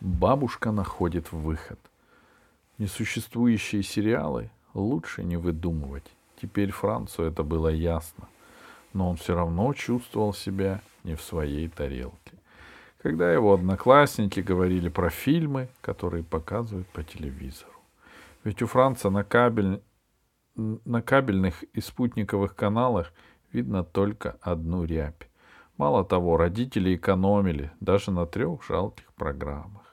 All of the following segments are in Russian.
Бабушка находит выход. Несуществующие сериалы лучше не выдумывать. Теперь Францу это было ясно. Но он все равно чувствовал себя не в своей тарелке. Когда его одноклассники говорили про фильмы, которые показывают по телевизору. Ведь у Франца на, кабель... на кабельных и спутниковых каналах видно только одну рябь. Мало того, родители экономили даже на трех жалких программах.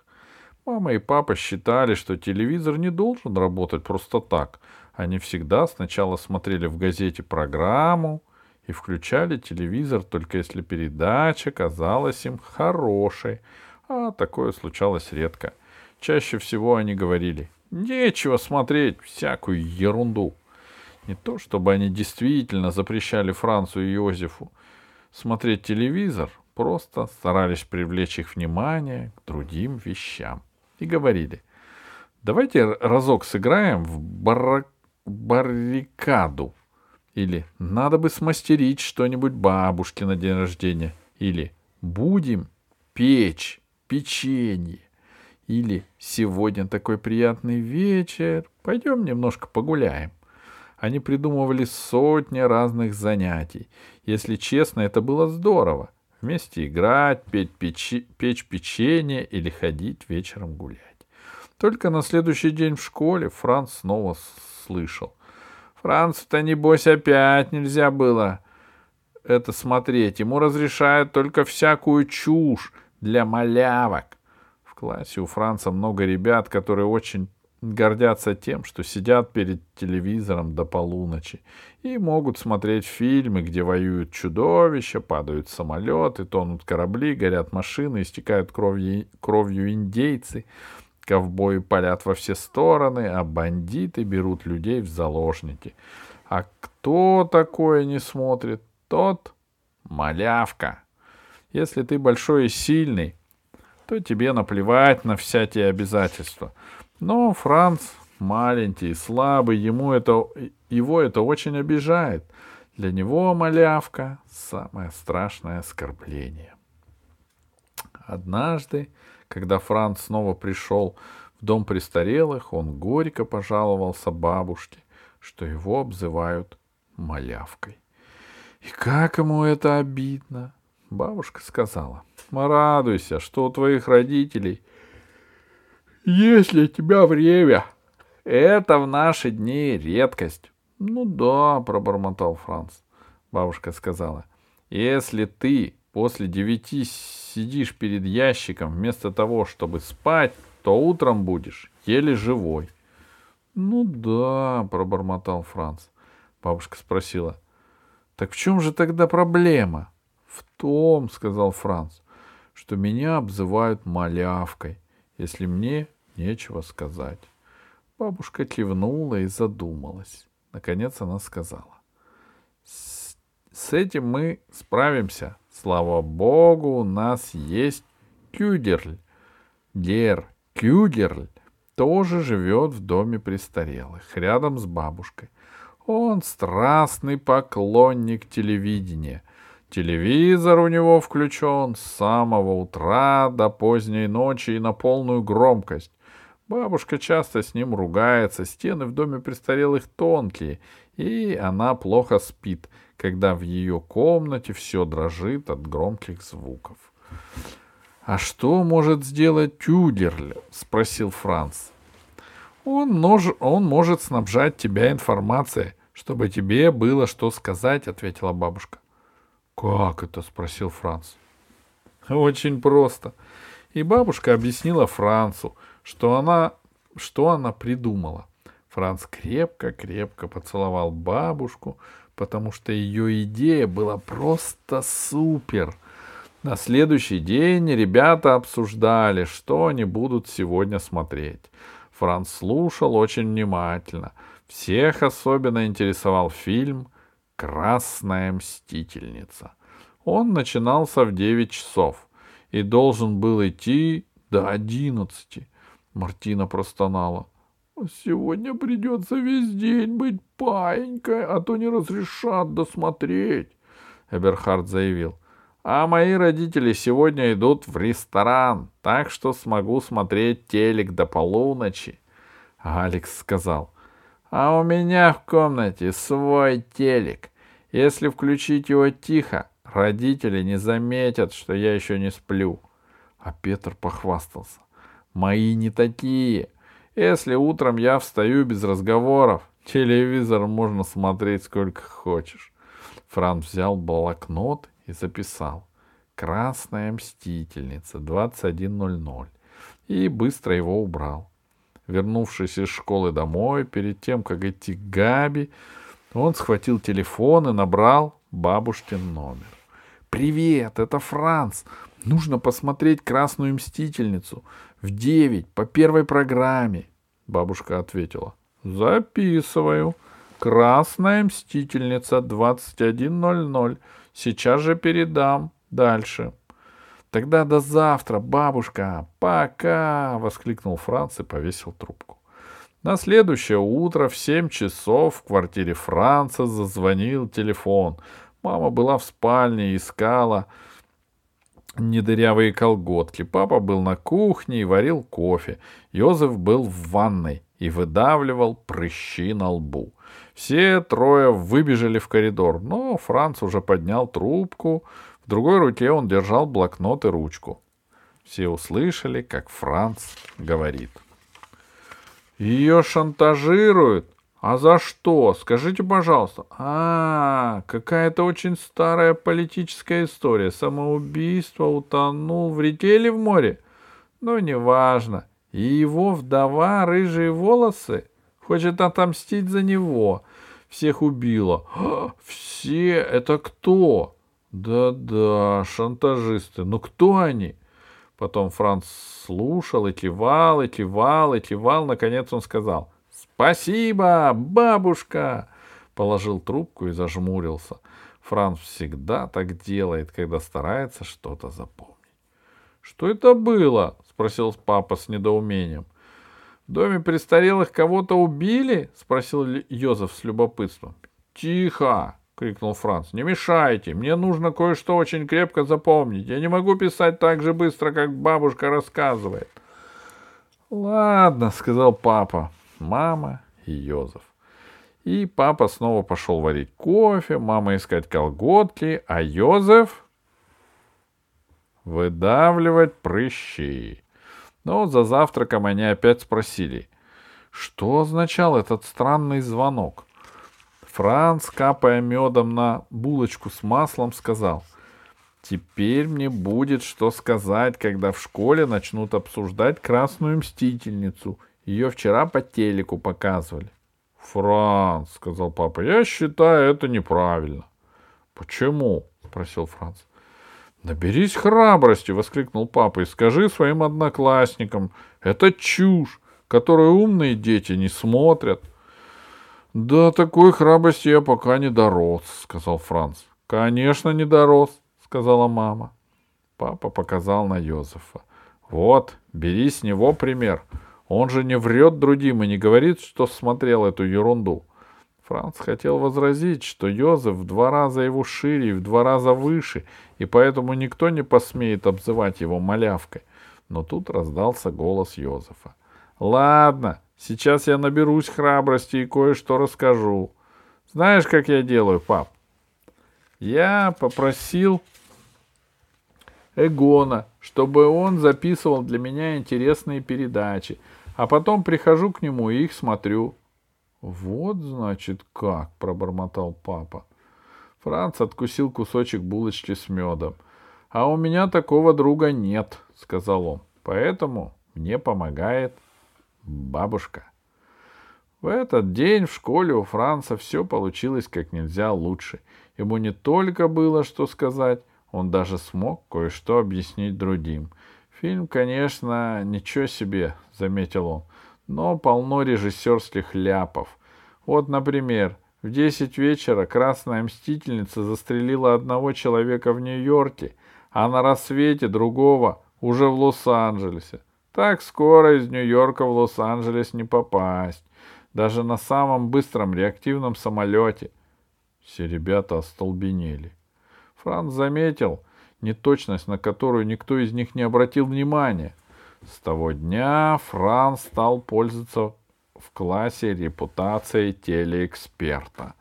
Мама и папа считали, что телевизор не должен работать просто так. Они всегда сначала смотрели в газете программу и включали телевизор только если передача казалась им хорошей, а такое случалось редко. Чаще всего они говорили «Нечего смотреть всякую ерунду». Не то, чтобы они действительно запрещали Францу и Иозефу смотреть телевизор, просто старались привлечь их внимание к другим вещам. И говорили, давайте разок сыграем в барра... баррикаду. Или надо бы смастерить что-нибудь бабушке на день рождения. Или будем печь печенье. Или сегодня такой приятный вечер, пойдем немножко погуляем. Они придумывали сотни разных занятий. Если честно, это было здорово. Вместе играть, петь печи, печь печенье или ходить вечером гулять. Только на следующий день в школе Франц снова слышал. Францу-то, небось, опять нельзя было это смотреть. Ему разрешают только всякую чушь для малявок. В классе у Франца много ребят, которые очень гордятся тем, что сидят перед телевизором до полуночи и могут смотреть фильмы, где воюют чудовища, падают самолеты, тонут корабли, горят машины, истекают кровью, кровью индейцы, ковбои палят во все стороны, а бандиты берут людей в заложники. А кто такое не смотрит, тот малявка. Если ты большой и сильный, то тебе наплевать на всякие обязательства — но Франц маленький слабый, ему это, его это очень обижает. Для него малявка — самое страшное оскорбление. Однажды, когда Франц снова пришел в дом престарелых, он горько пожаловался бабушке, что его обзывают малявкой. И как ему это обидно! Бабушка сказала, радуйся, что у твоих родителей — если тебя время, это в наши дни редкость. Ну да, пробормотал Франц. Бабушка сказала, если ты после девяти сидишь перед ящиком вместо того, чтобы спать, то утром будешь еле живой. Ну да, пробормотал Франц. Бабушка спросила, так в чем же тогда проблема? В том, сказал Франц, что меня обзывают малявкой, если мне Нечего сказать. Бабушка кивнула и задумалась. Наконец она сказала. С, с этим мы справимся. Слава богу, у нас есть Кюдерль. Дер Кюдерль тоже живет в доме престарелых, рядом с бабушкой. Он страстный поклонник телевидения. Телевизор у него включен с самого утра до поздней ночи и на полную громкость. Бабушка часто с ним ругается, стены в доме престарелых тонкие, и она плохо спит, когда в ее комнате все дрожит от громких звуков. «А что может сделать Тюдерль?» — спросил Франц. Он, нож... «Он может снабжать тебя информацией, чтобы тебе было что сказать», — ответила бабушка. «Как это?» — спросил Франц. «Очень просто». И бабушка объяснила Францу — что она, что она придумала. Франц крепко-крепко поцеловал бабушку, потому что ее идея была просто супер. На следующий день ребята обсуждали, что они будут сегодня смотреть. Франц слушал очень внимательно. Всех особенно интересовал фильм «Красная мстительница». Он начинался в девять часов и должен был идти до одиннадцати. Мартина простонала. «Сегодня придется весь день быть паенькой, а то не разрешат досмотреть», — Эберхард заявил. А мои родители сегодня идут в ресторан, так что смогу смотреть телек до полуночи. Алекс сказал, а у меня в комнате свой телек. Если включить его тихо, родители не заметят, что я еще не сплю. А Петр похвастался. Мои не такие. Если утром я встаю без разговоров, телевизор можно смотреть сколько хочешь. Франц взял блокнот и записал «Красная мстительница, 21.00» и быстро его убрал. Вернувшись из школы домой, перед тем, как идти к Габи, он схватил телефон и набрал бабушкин номер. «Привет, это Франц. Нужно посмотреть «Красную мстительницу» в девять по первой программе». Бабушка ответила. «Записываю. Красная мстительница, 21.00. Сейчас же передам. Дальше. Тогда до завтра, бабушка. Пока! воскликнул Франц и повесил трубку. На следующее утро в семь часов в квартире Франца зазвонил телефон. Мама была в спальне и искала недырявые колготки. Папа был на кухне и варил кофе. Йозеф был в ванной и выдавливал прыщи на лбу. Все трое выбежали в коридор, но Франц уже поднял трубку, в другой руке он держал блокнот и ручку. Все услышали, как Франц говорит. Ее шантажируют? А за что? Скажите, пожалуйста. А, какая-то очень старая политическая история. Самоубийство, утонул в реке или в море? Ну, неважно. И его вдова, рыжие волосы, хочет отомстить за него. Всех убила. А, все? Это кто? Да-да, шантажисты. Ну кто они? Потом Франц слушал и кивал, и кивал, и кивал. Наконец он сказал «Спасибо, бабушка!» Положил трубку и зажмурился. Франц всегда так делает, когда старается что-то запомнить. «Что это было?» — спросил папа с недоумением. «В доме престарелых кого-то убили?» — спросил Йозеф с любопытством. «Тихо!» — крикнул Франц. «Не мешайте! Мне нужно кое-что очень крепко запомнить. Я не могу писать так же быстро, как бабушка рассказывает». «Ладно», — сказал папа, мама и Йозеф. И папа снова пошел варить кофе, мама искать колготки, а Йозеф выдавливать прыщи. Но за завтраком они опять спросили, что означал этот странный звонок. Франц, капая медом на булочку с маслом, сказал, «Теперь мне будет что сказать, когда в школе начнут обсуждать красную мстительницу. Ее вчера по телеку показывали». «Франц», — сказал папа, — «я считаю это неправильно». «Почему?» — спросил Франц. «Наберись храбрости!» — воскликнул папа. «И скажи своим одноклассникам, это чушь, которую умные дети не смотрят». «Да такой храбрости я пока не дорос», — сказал Франц. «Конечно, не дорос», — сказала мама. Папа показал на Йозефа. «Вот, бери с него пример. Он же не врет другим и не говорит, что смотрел эту ерунду». Франц хотел возразить, что Йозеф в два раза его шире и в два раза выше, и поэтому никто не посмеет обзывать его малявкой. Но тут раздался голос Йозефа. «Ладно, Сейчас я наберусь храбрости и кое-что расскажу. Знаешь, как я делаю, пап? Я попросил Эгона, чтобы он записывал для меня интересные передачи, а потом прихожу к нему и их смотрю. Вот, значит, как, пробормотал папа. Франц откусил кусочек булочки с медом. А у меня такого друга нет, сказал он. Поэтому мне помогает бабушка. В этот день в школе у Франца все получилось как нельзя лучше. Ему не только было что сказать, он даже смог кое-что объяснить другим. Фильм, конечно, ничего себе, заметил он, но полно режиссерских ляпов. Вот, например, в десять вечера красная мстительница застрелила одного человека в Нью-Йорке, а на рассвете другого уже в Лос-Анджелесе. Так скоро из Нью-Йорка в Лос-Анджелес не попасть. Даже на самом быстром реактивном самолете. Все ребята остолбенели. Франц заметил неточность, на которую никто из них не обратил внимания. С того дня Франц стал пользоваться в классе репутацией телеэксперта.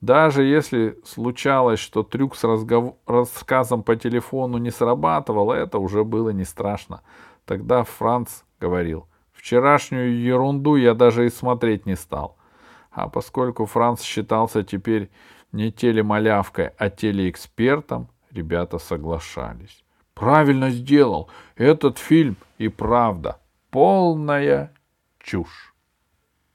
Даже если случалось, что трюк с разгов... рассказом по телефону не срабатывал, это уже было не страшно. Тогда Франц говорил, вчерашнюю ерунду я даже и смотреть не стал. А поскольку Франц считался теперь не телемалявкой, а телеэкспертом, ребята соглашались. Правильно сделал. Этот фильм и правда полная чушь.